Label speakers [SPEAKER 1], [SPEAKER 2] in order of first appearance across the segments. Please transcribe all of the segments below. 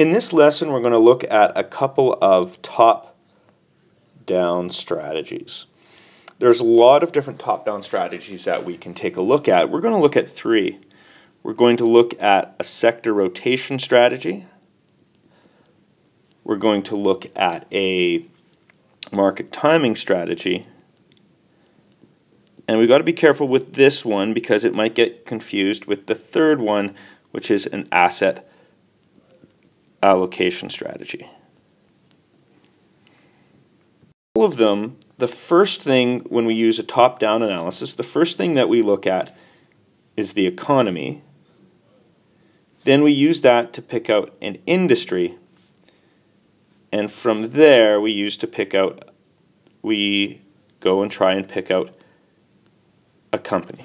[SPEAKER 1] In this lesson, we're going to look at a couple of top-down strategies. There's a lot of different top-down strategies that we can take a look at. We're going to look at three. We're going to look at a sector rotation strategy. We're going to look at a market timing strategy. And we've got to be careful with this one because it might get confused with the third one, which is an asset allocation strategy. All of them, the first thing when we use a top-down analysis, the first thing that we look at is the economy. Then we use that to pick out an industry. And from there, we use to pick out, we go and try and pick out a company.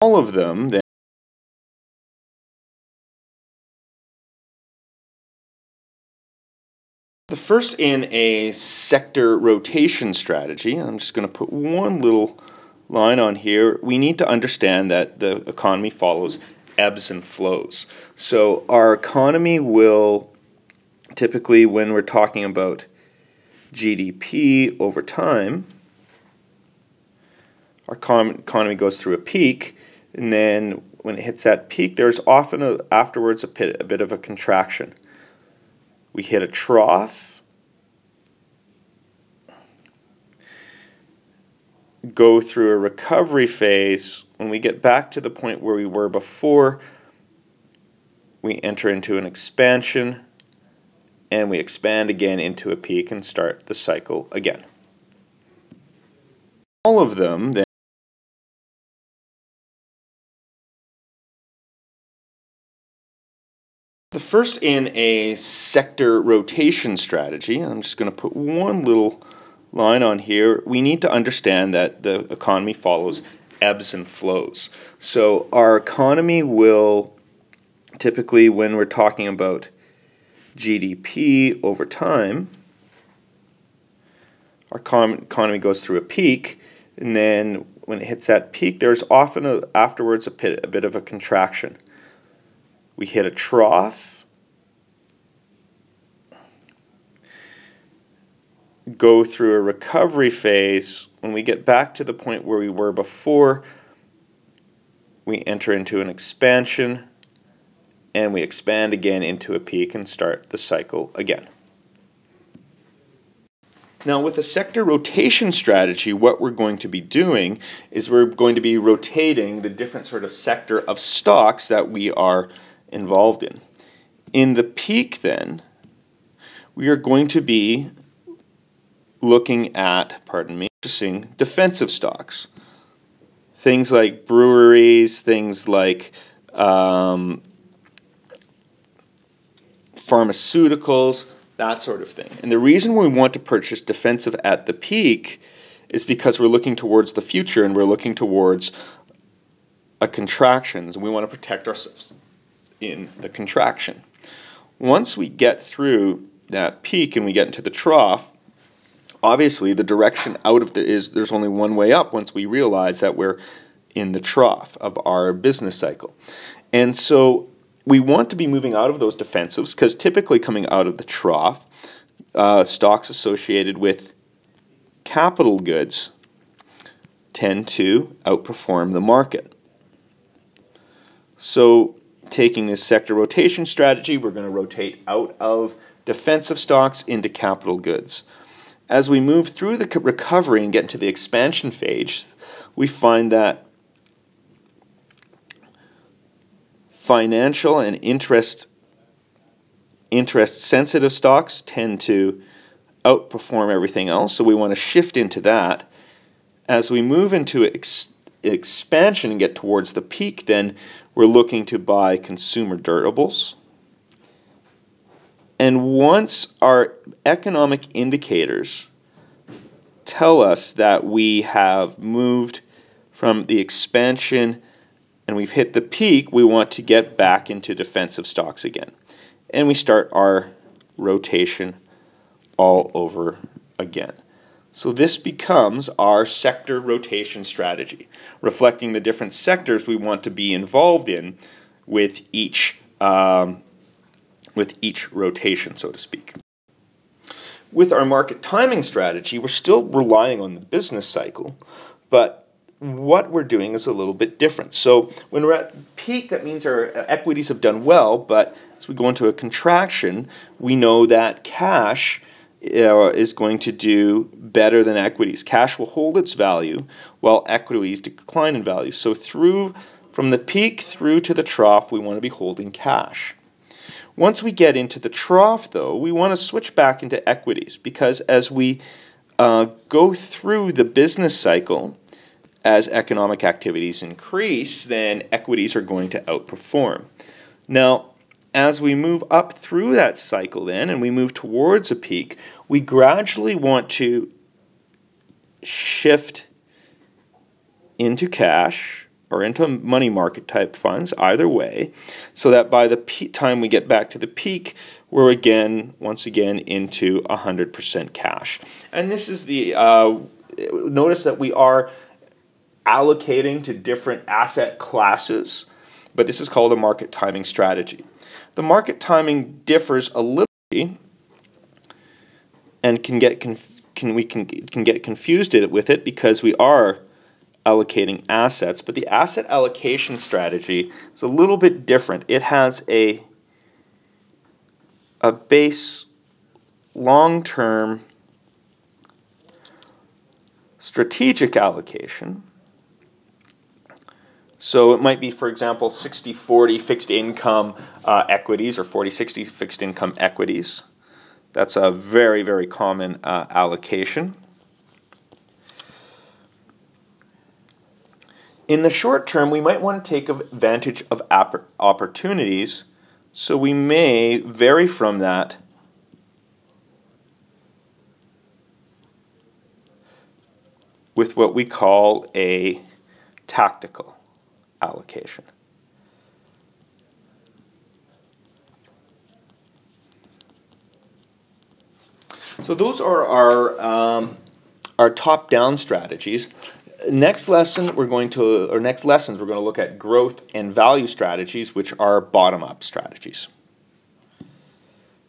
[SPEAKER 1] All of them then The first in a sector rotation strategy, I'm just going to put one little line on here. We need to understand that the economy follows ebbs and flows. So our economy will typically, when we're talking about GDP over time, our economy goes through a peak, and then when it hits that peak, there's often a, afterwards a bit, a bit of a contraction we hit a trough, go through a recovery phase. When we get back to the point where we were before, we enter into an expansion and we expand again into a peak and start the cycle again. All of them then The first in a sector rotation strategy, I'm just going to put one little line on here. We need to understand that the economy follows ebbs and flows. So our economy will typically, when we're talking about GDP over time, our economy goes through a peak, and then when it hits that peak, there's often a, afterwards a bit, a bit of a contraction we hit a trough, go through a recovery phase. When we get back to the point where we were before, we enter into an expansion and we expand again into a peak and start the cycle again. Now, with a sector rotation strategy, what we're going to be doing is we're going to be rotating the different sort of sector of stocks that we are involved in. In the peak, then, we are going to be looking at, pardon me, purchasing defensive stocks. Things like breweries, things like um, pharmaceuticals, that sort of thing. And the reason we want to purchase defensive at the peak is because we're looking towards the future and we're looking towards a contraction. And we want to protect ourselves in the contraction. Once we get through that peak and we get into the trough, obviously the direction out of the is there's only one way up once we realize that we're in the trough of our business cycle. And so we want to be moving out of those defensives because typically coming out of the trough, uh, stocks associated with capital goods tend to outperform the market. So taking this sector rotation strategy, we're going to rotate out of defensive stocks into capital goods. As we move through the recovery and get into the expansion phase, we find that financial and interest interest sensitive stocks tend to outperform everything else, so we want to shift into that. As we move into ex- expansion and get towards the peak, then we're looking to buy consumer durables. And once our economic indicators tell us that we have moved from the expansion and we've hit the peak, we want to get back into defensive stocks again. And we start our rotation all over again. So this becomes our sector rotation strategy, reflecting the different sectors we want to be involved in with each um, with each rotation, so to speak. With our market timing strategy, we're still relying on the business cycle, but what we're doing is a little bit different. So when we're at peak, that means our equities have done well, but as we go into a contraction, we know that cash is going to do better than equities. Cash will hold its value while equities decline in value. So through from the peak through to the trough, we want to be holding cash. Once we get into the trough, though, we want to switch back into equities because as we uh, go through the business cycle, as economic activities increase, then equities are going to outperform. Now, as we move up through that cycle, then, and we move towards a peak, we gradually want to shift into cash or into money market type funds, either way, so that by the time we get back to the peak, we're again, once again, into 100% cash. And this is the, uh, notice that we are allocating to different asset classes, but this is called a market timing strategy. The market timing differs a little and can get can we can can get confused with it because we are allocating assets, but the asset allocation strategy is a little bit different. It has a a base long-term strategic allocation so it might be, for example, 60 40 fixed income uh, equities or 40 60 fixed income equities. That's a very, very common uh, allocation. In the short term, we might want to take advantage of opportunities, so we may vary from that with what we call a tactical allocation. So those are our um, our top-down strategies. Next lesson we're going to or next lessons we're going to look at growth and value strategies, which are bottom-up strategies.